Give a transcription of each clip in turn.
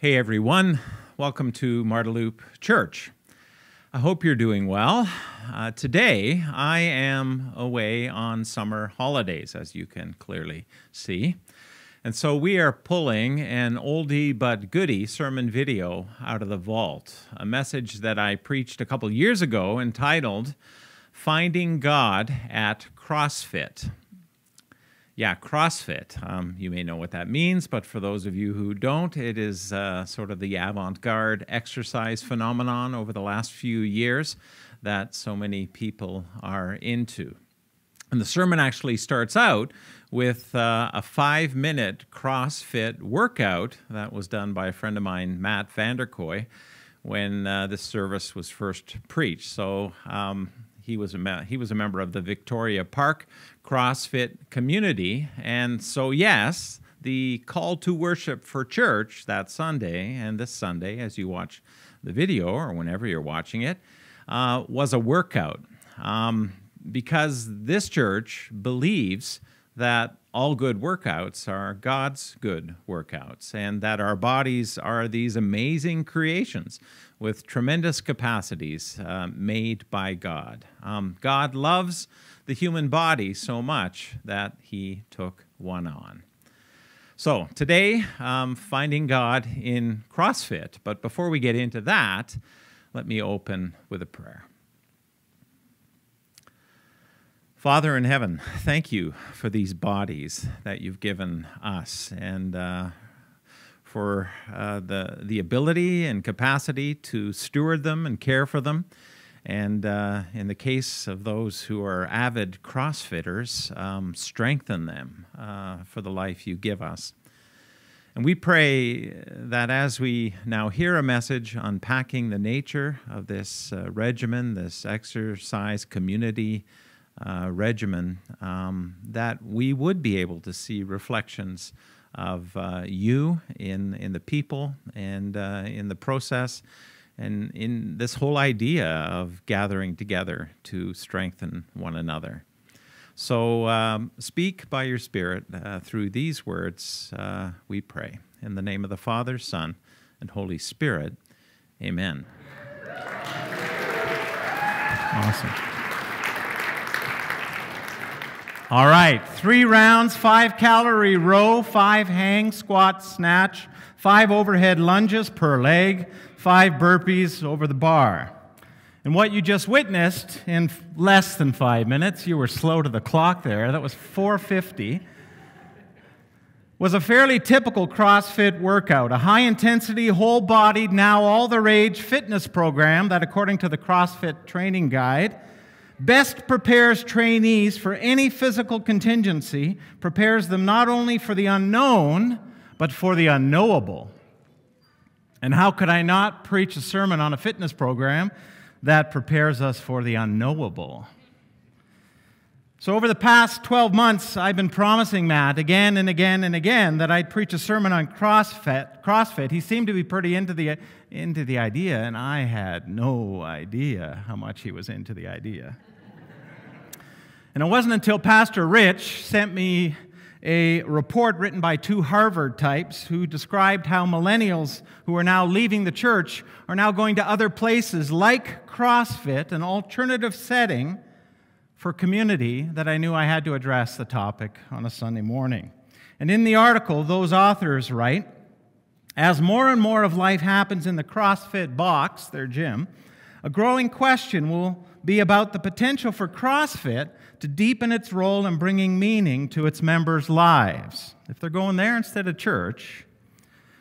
Hey everyone, welcome to Marteloup Church. I hope you're doing well. Uh, today I am away on summer holidays, as you can clearly see. And so we are pulling an oldie but goodie sermon video out of the vault, a message that I preached a couple years ago entitled Finding God at CrossFit. Yeah, CrossFit. Um, you may know what that means, but for those of you who don't, it is uh, sort of the avant garde exercise phenomenon over the last few years that so many people are into. And the sermon actually starts out with uh, a five minute CrossFit workout that was done by a friend of mine, Matt Vanderkoy, when uh, this service was first preached. So um, he was a he was a member of the Victoria Park CrossFit community, and so yes, the call to worship for church that Sunday and this Sunday, as you watch the video or whenever you're watching it, uh, was a workout. Um, because this church believes that all good workouts are God's good workouts, and that our bodies are these amazing creations with tremendous capacities uh, made by God. Um, God loves the human body so much that he took one on. So, today, um, finding God in CrossFit. But before we get into that, let me open with a prayer. Father in heaven, thank you for these bodies that you've given us and uh, for uh, the, the ability and capacity to steward them and care for them. And uh, in the case of those who are avid CrossFitters, um, strengthen them uh, for the life you give us. And we pray that as we now hear a message unpacking the nature of this uh, regimen, this exercise community, uh, regimen, um, that we would be able to see reflections of uh, you in, in the people and uh, in the process and in this whole idea of gathering together to strengthen one another. So um, speak by your Spirit uh, through these words, uh, we pray. In the name of the Father, Son, and Holy Spirit, amen. Awesome. All right, three rounds, five calorie row, five hang, squat, snatch, five overhead lunges per leg, five burpees over the bar. And what you just witnessed in less than five minutes, you were slow to the clock there, that was 450, was a fairly typical CrossFit workout, a high intensity, whole bodied, now all the rage fitness program that, according to the CrossFit training guide, best prepares trainees for any physical contingency, prepares them not only for the unknown, but for the unknowable. And how could I not preach a sermon on a fitness program that prepares us for the unknowable? So, over the past 12 months, I've been promising Matt again and again and again that I'd preach a sermon on CrossFit. CrossFit. He seemed to be pretty into the, into the idea, and I had no idea how much he was into the idea. And it wasn't until Pastor Rich sent me a report written by two Harvard types who described how millennials who are now leaving the church are now going to other places like CrossFit, an alternative setting for community, that I knew I had to address the topic on a Sunday morning. And in the article, those authors write As more and more of life happens in the CrossFit box, their gym, a growing question will be about the potential for CrossFit to deepen its role in bringing meaning to its members' lives. If they're going there instead of church,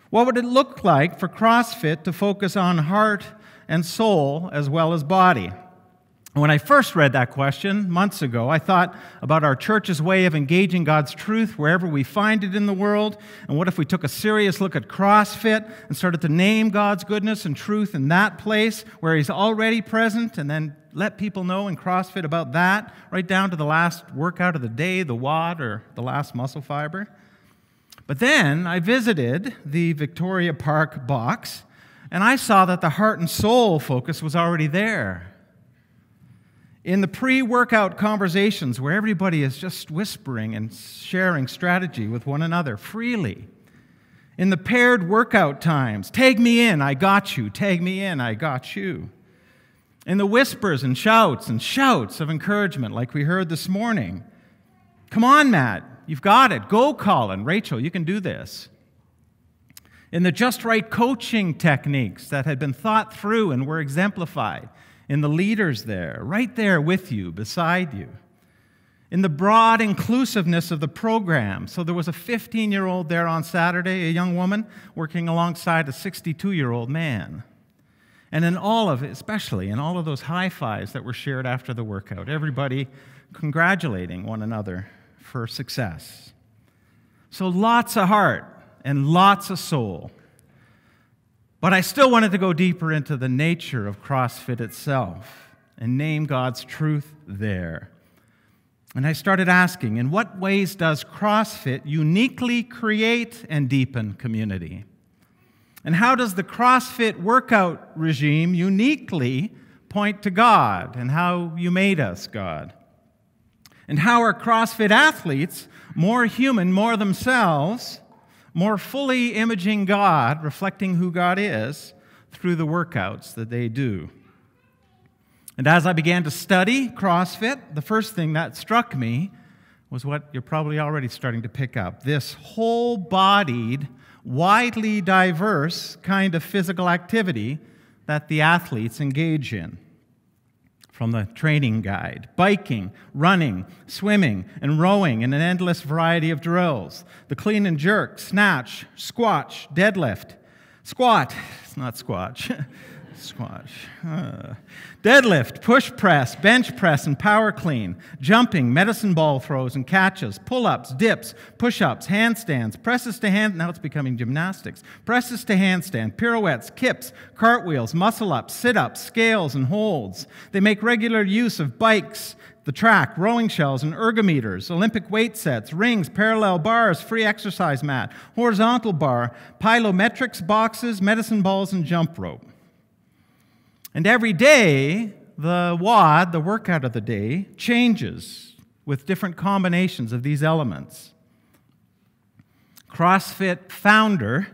what would it look like for CrossFit to focus on heart and soul as well as body? When I first read that question months ago, I thought about our church's way of engaging God's truth wherever we find it in the world. And what if we took a serious look at CrossFit and started to name God's goodness and truth in that place where He's already present and then let people know in CrossFit about that, right down to the last workout of the day, the WOD, or the last muscle fiber? But then I visited the Victoria Park box and I saw that the heart and soul focus was already there in the pre workout conversations where everybody is just whispering and sharing strategy with one another freely, In the paired workout times, tag me in, I got you, tag me in, I got you. In the whispers and shouts and shouts of encouragement, like we heard this morning. Come on, Matt, you've got it. Go, Colin. Rachel, you can do this. In the just right coaching techniques that had been thought through and were exemplified in the leaders there, right there with you, beside you in the broad inclusiveness of the program. So there was a 15 year old there on Saturday, a young woman, working alongside a 62 year old man. And in all of it, especially in all of those high fives that were shared after the workout, everybody congratulating one another for success. So lots of heart and lots of soul. But I still wanted to go deeper into the nature of CrossFit itself and name God's truth there. And I started asking, in what ways does CrossFit uniquely create and deepen community? And how does the CrossFit workout regime uniquely point to God and how you made us, God? And how are CrossFit athletes more human, more themselves, more fully imaging God, reflecting who God is through the workouts that they do? And as I began to study CrossFit, the first thing that struck me was what you're probably already starting to pick up this whole bodied, widely diverse kind of physical activity that the athletes engage in. From the training guide biking, running, swimming, and rowing in an endless variety of drills. The clean and jerk, snatch, squat, deadlift. Squat, it's not squash. squash. Uh, deadlift, push press, bench press, and power clean. Jumping, medicine ball throws and catches. Pull ups, dips, push ups, handstands, presses to hand. Now it's becoming gymnastics. Presses to handstand, pirouettes, kips, cartwheels, muscle ups, sit ups, scales, and holds. They make regular use of bikes, the track, rowing shells, and ergometers, Olympic weight sets, rings, parallel bars, free exercise mat, horizontal bar, plyometrics boxes, medicine balls, and jump rope. And every day, the WOD, the workout of the day, changes with different combinations of these elements. CrossFit founder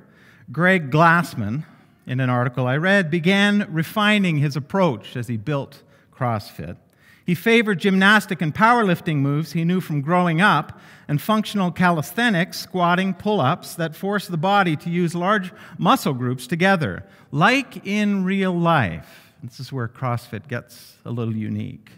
Greg Glassman, in an article I read, began refining his approach as he built CrossFit. He favored gymnastic and powerlifting moves he knew from growing up and functional calisthenics, squatting, pull ups that force the body to use large muscle groups together, like in real life. This is where CrossFit gets a little unique.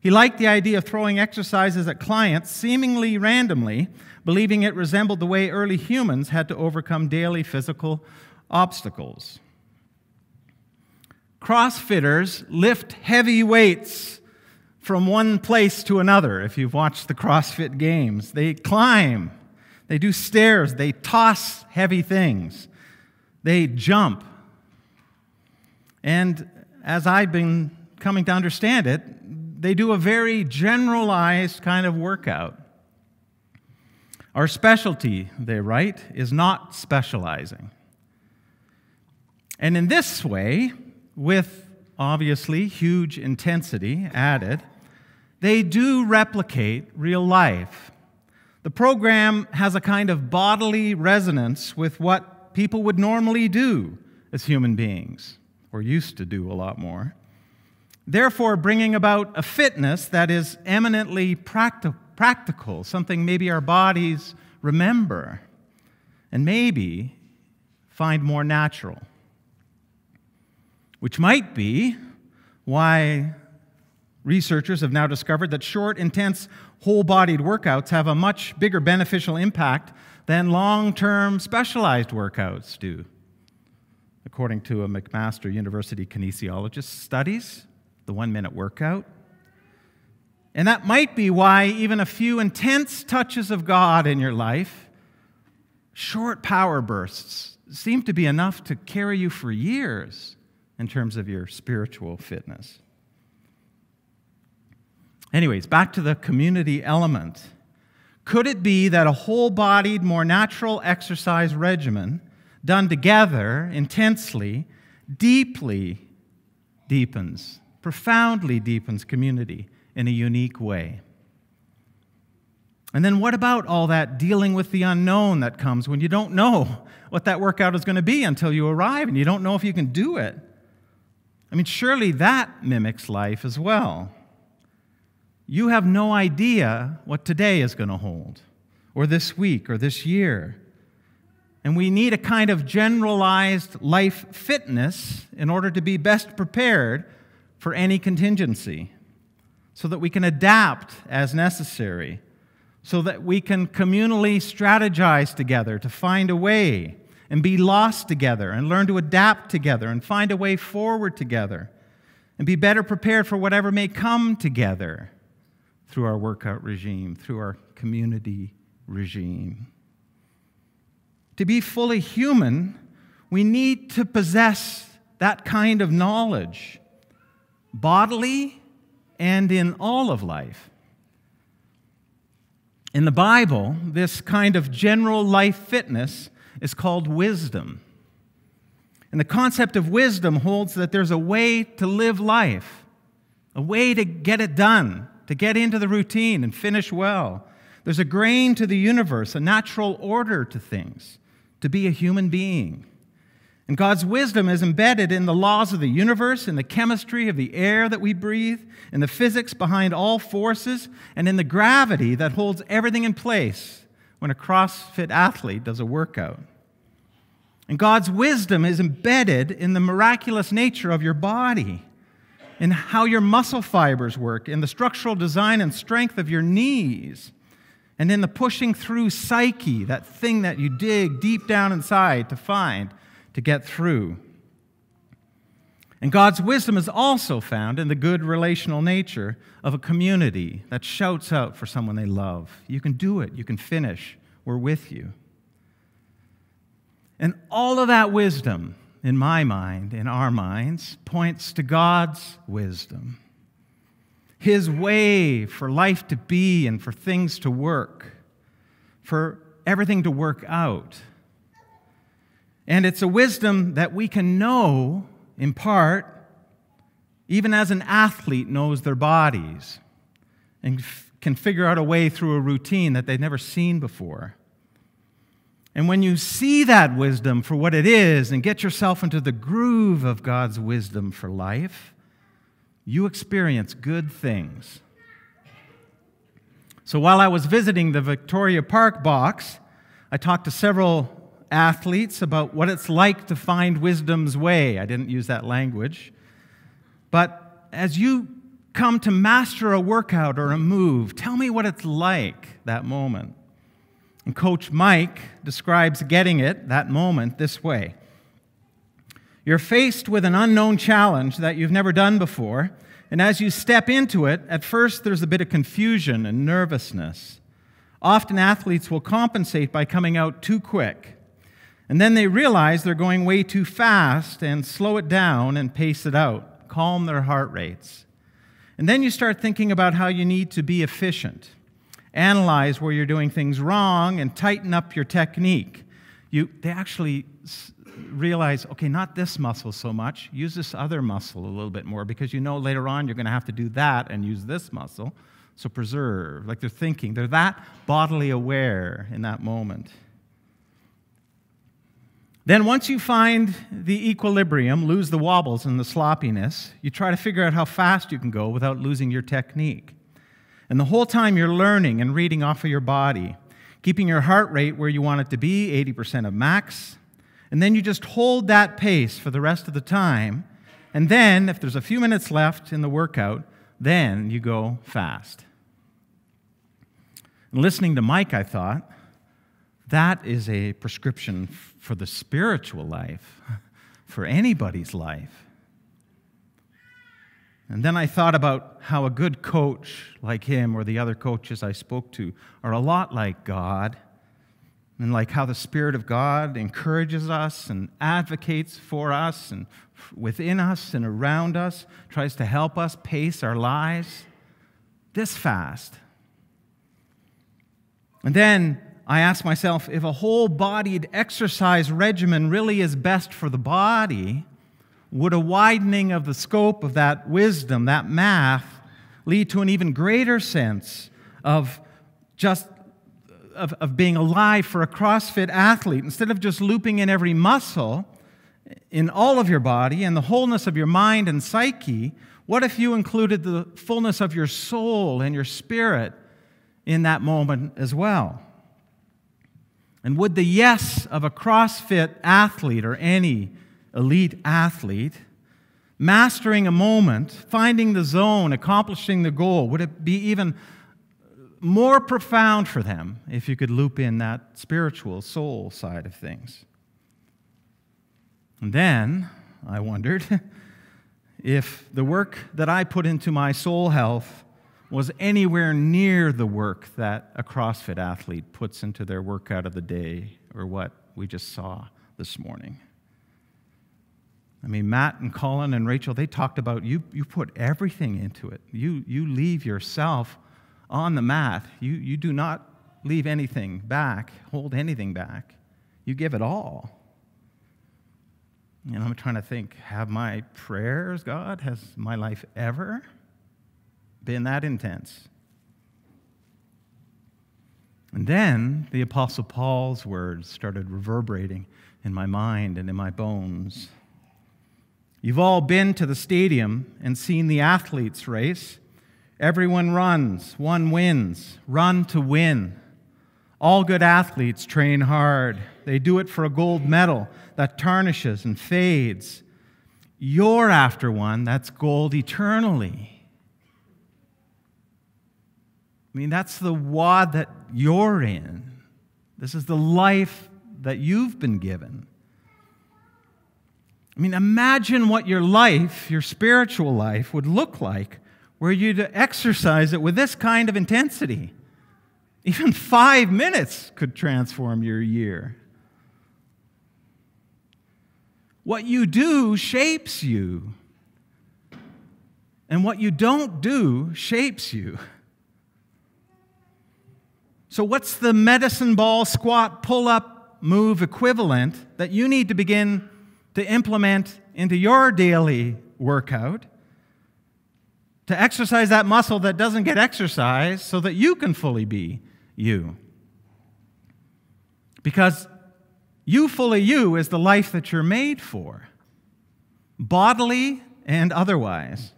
He liked the idea of throwing exercises at clients seemingly randomly, believing it resembled the way early humans had to overcome daily physical obstacles. CrossFitters lift heavy weights from one place to another. If you've watched the CrossFit games, they climb, they do stairs, they toss heavy things, they jump. And as I've been coming to understand it, they do a very generalized kind of workout. Our specialty, they write, is not specializing. And in this way, with obviously huge intensity added, they do replicate real life. The program has a kind of bodily resonance with what people would normally do as human beings or used to do a lot more. Therefore, bringing about a fitness that is eminently practi- practical, something maybe our bodies remember and maybe find more natural. Which might be why researchers have now discovered that short, intense, whole bodied workouts have a much bigger beneficial impact than long term specialized workouts do according to a McMaster University kinesiologist studies, the one minute workout. And that might be why even a few intense touches of God in your life, short power bursts, seem to be enough to carry you for years in terms of your spiritual fitness. Anyways, back to the community element. Could it be that a whole bodied, more natural exercise regimen done together intensely, deeply deepens, profoundly deepens community in a unique way. And then what about all that dealing with the unknown that comes when you don't know what that workout is going to be until you arrive and you don't know if you can do it? I mean, surely that mimics life as well. You have no idea what today is going to hold, or this week, or this year. And we need a kind of generalized life fitness in order to be best prepared for any contingency, so that we can adapt as necessary, so that we can communally strategize together to find a way and be lost together and learn to adapt together and find a way forward together and be better prepared for whatever may come together through our workout regime, through our community regime. To be fully human, we need to possess that kind of knowledge, bodily and in all of life. In the Bible, this kind of general life fitness is called wisdom. And the concept of wisdom holds that there's a way to live life, a way to get it done, to get into the routine and finish well. There's a grain to the universe, a natural order to things, to be a human being. And God's wisdom is embedded in the laws of the universe, in the chemistry of the air that we breathe, in the physics behind all forces, and in the gravity that holds everything in place when a CrossFit athlete does a workout. And God's wisdom is embedded in the miraculous nature of your body, in how your muscle fibers work, in the structural design and strength of your knees, and in the pushing through psyche, that thing that you dig deep down inside to find, to get through. And God's wisdom is also found in the good relational nature of a community that shouts out for someone they love. You can do it, you can finish, we're with you. And all of that wisdom, in my mind, in our minds, points to God's wisdom. His way for life to be and for things to work, for everything to work out. And it's a wisdom that we can know in part, even as an athlete knows their bodies and f- can figure out a way through a routine that they've never seen before. And when you see that wisdom for what it is and get yourself into the groove of God's wisdom for life, you experience good things. So while I was visiting the Victoria Park box, I talked to several athletes about what it's like to find wisdom's way. I didn't use that language. But as you come to master a workout or a move, tell me what it's like that moment. And Coach Mike describes getting it, that moment, this way You're faced with an unknown challenge that you've never done before, and as you step into it, at first there's a bit of confusion and nervousness. Often athletes will compensate by coming out too quick. And then they realize they're going way too fast and slow it down and pace it out, calm their heart rates. And then you start thinking about how you need to be efficient, analyze where you're doing things wrong, and tighten up your technique. You, they actually realize, okay, not this muscle so much, use this other muscle a little bit more because you know later on you're going to have to do that and use this muscle. So preserve. Like they're thinking, they're that bodily aware in that moment. Then, once you find the equilibrium, lose the wobbles and the sloppiness, you try to figure out how fast you can go without losing your technique. And the whole time you're learning and reading off of your body, keeping your heart rate where you want it to be, 80% of max. And then you just hold that pace for the rest of the time. And then, if there's a few minutes left in the workout, then you go fast. And listening to Mike, I thought, that is a prescription for the spiritual life, for anybody's life. And then I thought about how a good coach like him or the other coaches I spoke to are a lot like God, and like how the Spirit of God encourages us and advocates for us and within us and around us, tries to help us pace our lives this fast. And then I ask myself if a whole bodied exercise regimen really is best for the body, would a widening of the scope of that wisdom, that math, lead to an even greater sense of just of, of being alive for a CrossFit athlete, instead of just looping in every muscle in all of your body and the wholeness of your mind and psyche, what if you included the fullness of your soul and your spirit in that moment as well? And would the yes of a CrossFit athlete or any elite athlete, mastering a moment, finding the zone, accomplishing the goal, would it be even more profound for them if you could loop in that spiritual soul side of things? And then I wondered if the work that I put into my soul health was anywhere near the work that a CrossFit athlete puts into their workout of the day or what we just saw this morning. I mean, Matt and Colin and Rachel, they talked about you, you put everything into it. You, you leave yourself on the mat. You, you do not leave anything back, hold anything back. You give it all. And I'm trying to think have my prayers, God, has my life ever been that intense? And then the Apostle Paul's words started reverberating in my mind and in my bones. You've all been to the stadium and seen the athletes race. Everyone runs, one wins. Run to win. All good athletes train hard. They do it for a gold medal that tarnishes and fades. You're after one that's gold eternally. I mean, that's the WOD that you're in. This is the life that you've been given. I mean, imagine what your life, your spiritual life, would look like were you to exercise it with this kind of intensity. Even five minutes could transform your year. What you do shapes you, and what you don't do shapes you. So, what's the medicine ball squat pull up move equivalent that you need to begin to implement into your daily workout to exercise that muscle that doesn't get exercised so that you can fully be you? Because you fully you is the life that you're made for, bodily and otherwise.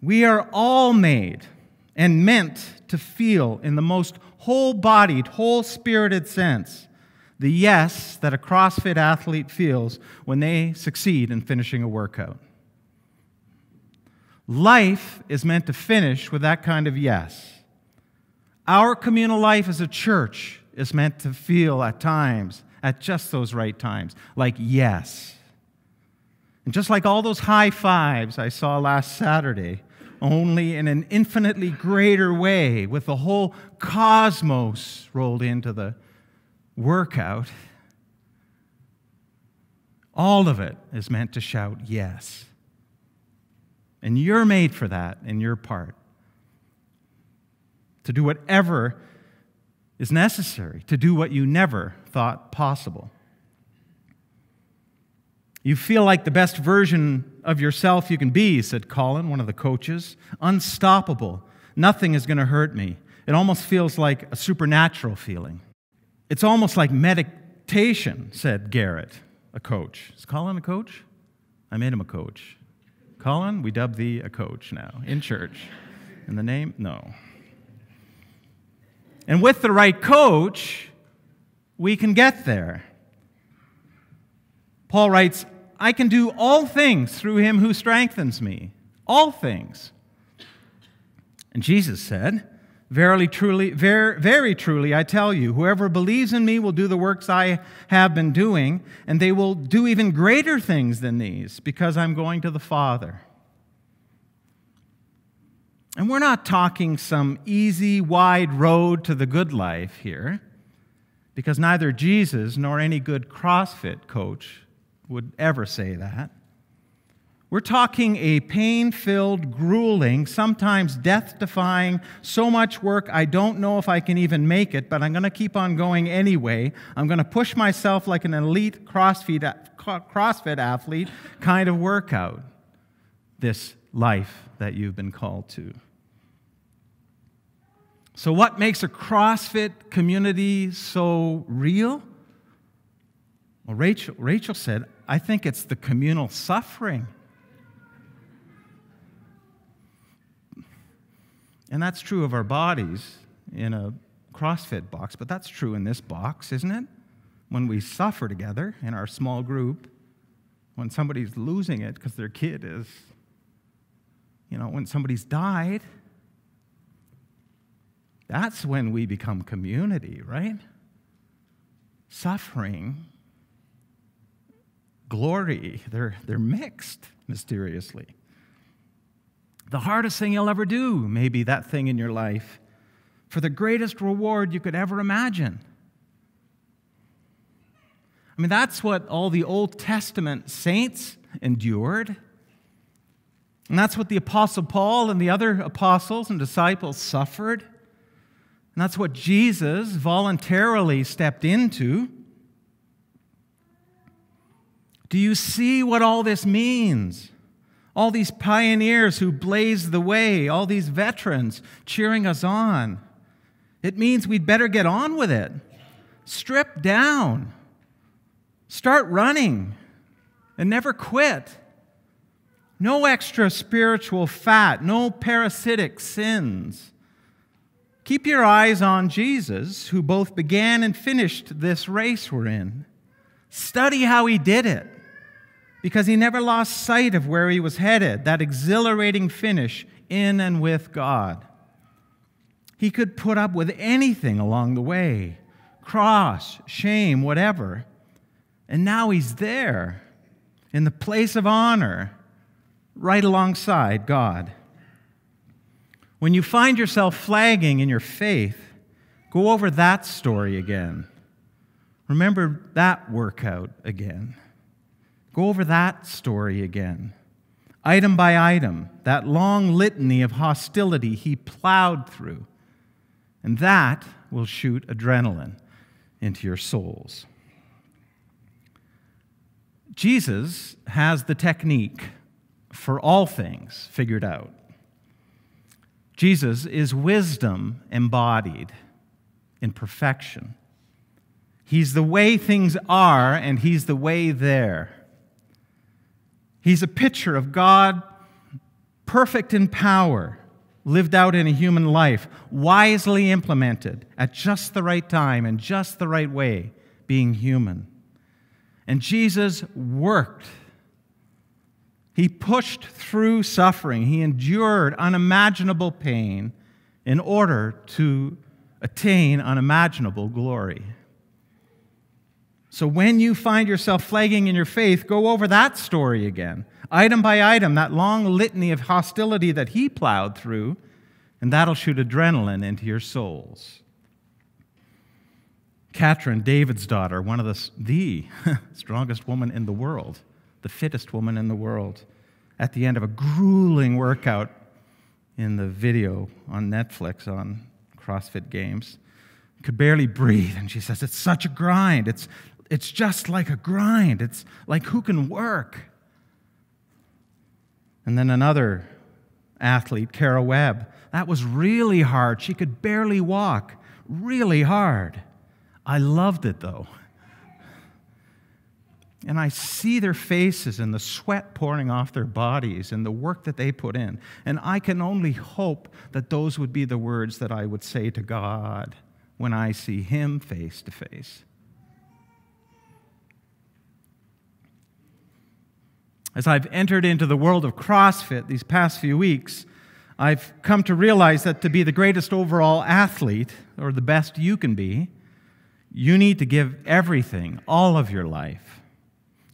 We are all made and meant to feel in the most whole bodied, whole spirited sense the yes that a CrossFit athlete feels when they succeed in finishing a workout. Life is meant to finish with that kind of yes. Our communal life as a church is meant to feel at times, at just those right times, like yes. And just like all those high fives I saw last Saturday, only in an infinitely greater way, with the whole cosmos rolled into the workout. All of it is meant to shout yes. And you're made for that in your part. To do whatever is necessary, to do what you never thought possible. You feel like the best version of yourself you can be, said Colin, one of the coaches. Unstoppable. Nothing is going to hurt me. It almost feels like a supernatural feeling. It's almost like meditation, said Garrett, a coach. Is Colin a coach? I made him a coach. Colin, we dub thee a coach now in church. In the name? No. And with the right coach, we can get there. Paul writes, I can do all things through him who strengthens me. All things. And Jesus said, Verily, truly, very, very truly, I tell you, whoever believes in me will do the works I have been doing, and they will do even greater things than these, because I'm going to the Father. And we're not talking some easy, wide road to the good life here, because neither Jesus nor any good CrossFit coach would ever say that. We're talking a pain filled, grueling, sometimes death defying, so much work I don't know if I can even make it, but I'm going to keep on going anyway. I'm going to push myself like an elite CrossFit, CrossFit athlete kind of workout. This life that you've been called to. So, what makes a CrossFit community so real? Well, Rachel, Rachel said, I think it's the communal suffering. And that's true of our bodies in a CrossFit box, but that's true in this box, isn't it? When we suffer together in our small group, when somebody's losing it because their kid is, you know, when somebody's died, that's when we become community, right? Suffering, glory, they're, they're mixed mysteriously. The hardest thing you'll ever do maybe that thing in your life for the greatest reward you could ever imagine. I mean, that's what all the Old Testament saints endured. And that's what the Apostle Paul and the other apostles and disciples suffered. And that's what Jesus voluntarily stepped into. Do you see what all this means? All these pioneers who blazed the way, all these veterans cheering us on. It means we'd better get on with it. Strip down. Start running and never quit. No extra spiritual fat, no parasitic sins. Keep your eyes on Jesus, who both began and finished this race we're in. Study how he did it, because he never lost sight of where he was headed that exhilarating finish in and with God. He could put up with anything along the way cross, shame, whatever. And now he's there in the place of honor, right alongside God. When you find yourself flagging in your faith, go over that story again. Remember that workout again. Go over that story again. Item by item, that long litany of hostility he plowed through. And that will shoot adrenaline into your souls. Jesus has the technique for all things figured out. Jesus is wisdom embodied in perfection. He's the way things are, and He's the way there. He's a picture of God perfect in power, lived out in a human life, wisely implemented at just the right time and just the right way, being human. And Jesus worked he pushed through suffering, he endured unimaginable pain in order to attain unimaginable glory. So when you find yourself flagging in your faith, go over that story again, item by item, that long litany of hostility that he plowed through, and that'll shoot adrenaline into your souls. Katrin Davidsdottir, one of the, the strongest woman in the world, the fittest woman in the world, at the end of a grueling workout in the video on Netflix on CrossFit Games. Could barely breathe. And she says, It's such a grind. It's, it's just like a grind. It's like who can work? And then another athlete, Kara Webb. That was really hard. She could barely walk. Really hard. I loved it though and I see their faces and the sweat pouring off their bodies and the work that they put in. And I can only hope that those would be the words that I would say to God when I see Him face to face. As I've entered into the world of CrossFit these past few weeks, I've come to realize that to be the greatest overall athlete, or the best you can be, you need to give everything, all of your life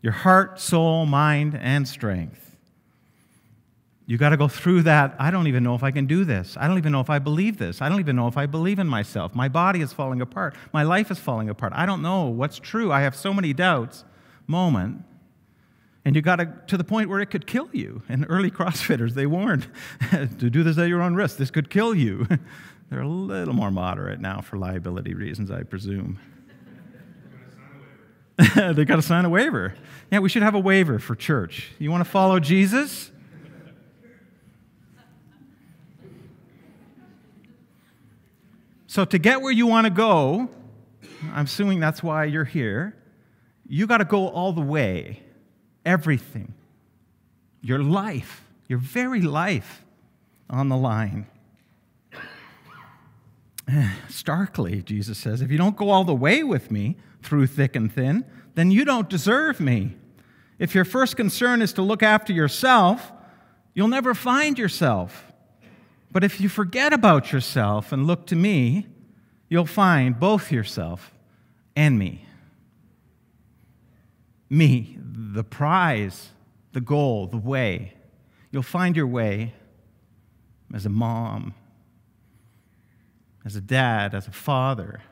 your heart, soul, mind, and strength. You got to go through that. I don't even know if I can do this. I don't even know if I believe this. I don't even know if I believe in myself. My body is falling apart. My life is falling apart. I don't know what's true. I have so many doubts. Moment. And you got to, to the point where it could kill you. And early CrossFitters, they warned to do this at your own risk. This could kill you. They're a little more moderate now for liability reasons, I presume. they got to sign a waiver. Yeah, we should have a waiver for church. You want to follow Jesus? So, to get where you want to go, I'm assuming that's why you're here, you got to go all the way, everything, your life, your very life on the line. Starkly, Jesus says, if you don't go all the way with me through thick and thin, then you don't deserve me. If your first concern is to look after yourself, you'll never find yourself. But if you forget about yourself and look to me, you'll find both yourself and me. Me, the prize, the goal, the way. You'll find your way as a mom, as a dad, as a father,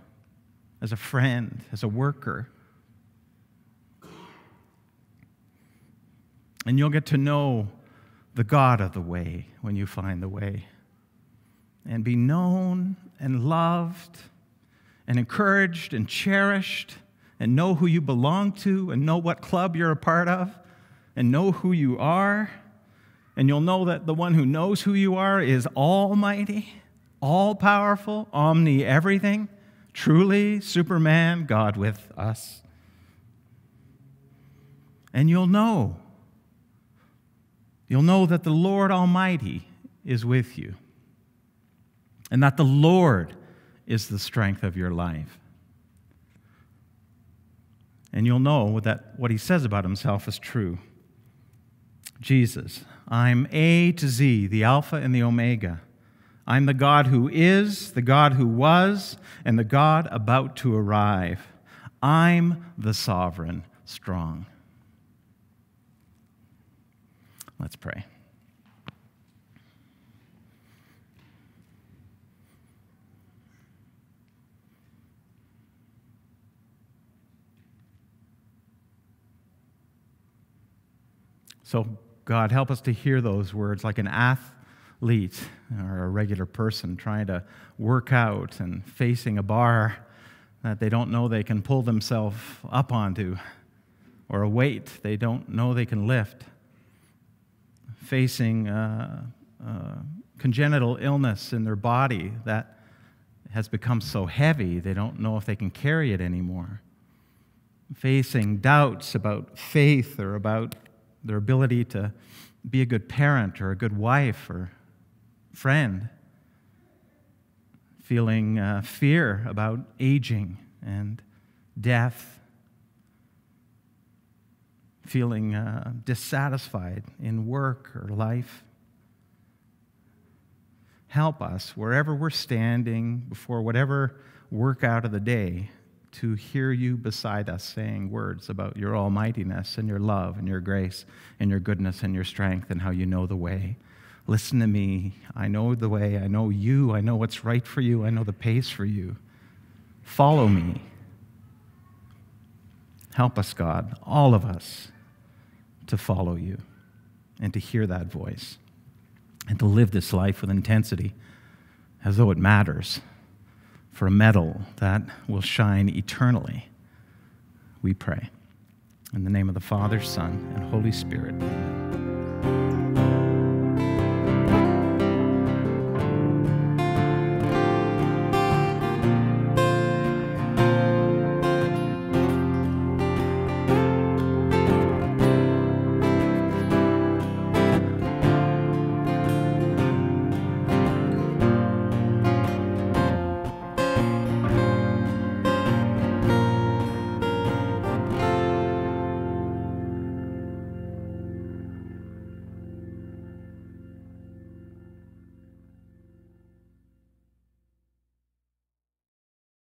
as a friend, as a worker. And you'll get to know the God of the way when you find the way. And be known and loved and encouraged and cherished and know who you belong to and know what club you're a part of and know who you are. And you'll know that the one who knows who you are is almighty, all powerful, omni everything, truly Superman, God with us. And you'll know you'll know that the Lord Almighty is with you and that the Lord is the strength of your life. And you'll know that what he says about himself is true. Jesus, I'm A to Z, the Alpha and the Omega. I'm the God who is, the God who was, and the God about to arrive. I'm the sovereign strong. Let's pray. So, God, help us to hear those words like an athlete or a regular person trying to work out and facing a bar that they don't know they can pull themselves up onto or a weight they don't know they can lift facing congenital illness in their body that has become so heavy they don't know if they can carry it anymore. Facing doubts about faith or about their ability to be a good parent or a good wife or friend. Feeling uh, fear about aging and death feeling uh, dissatisfied in work or life. Help us, wherever we're standing, before whatever workout of the day, to hear you beside us saying words about your almightiness and your love and your grace and your goodness and your strength and how you know the way. Listen to me. I know the way. I know you. I know what's right for you. I know the pace for you. Follow me. Help us, God, all of us, to follow you and to hear that voice and to live this life with intensity as though it matters for a medal that will shine eternally. We pray. In the name of the Father, Son, and Holy Spirit. Amen.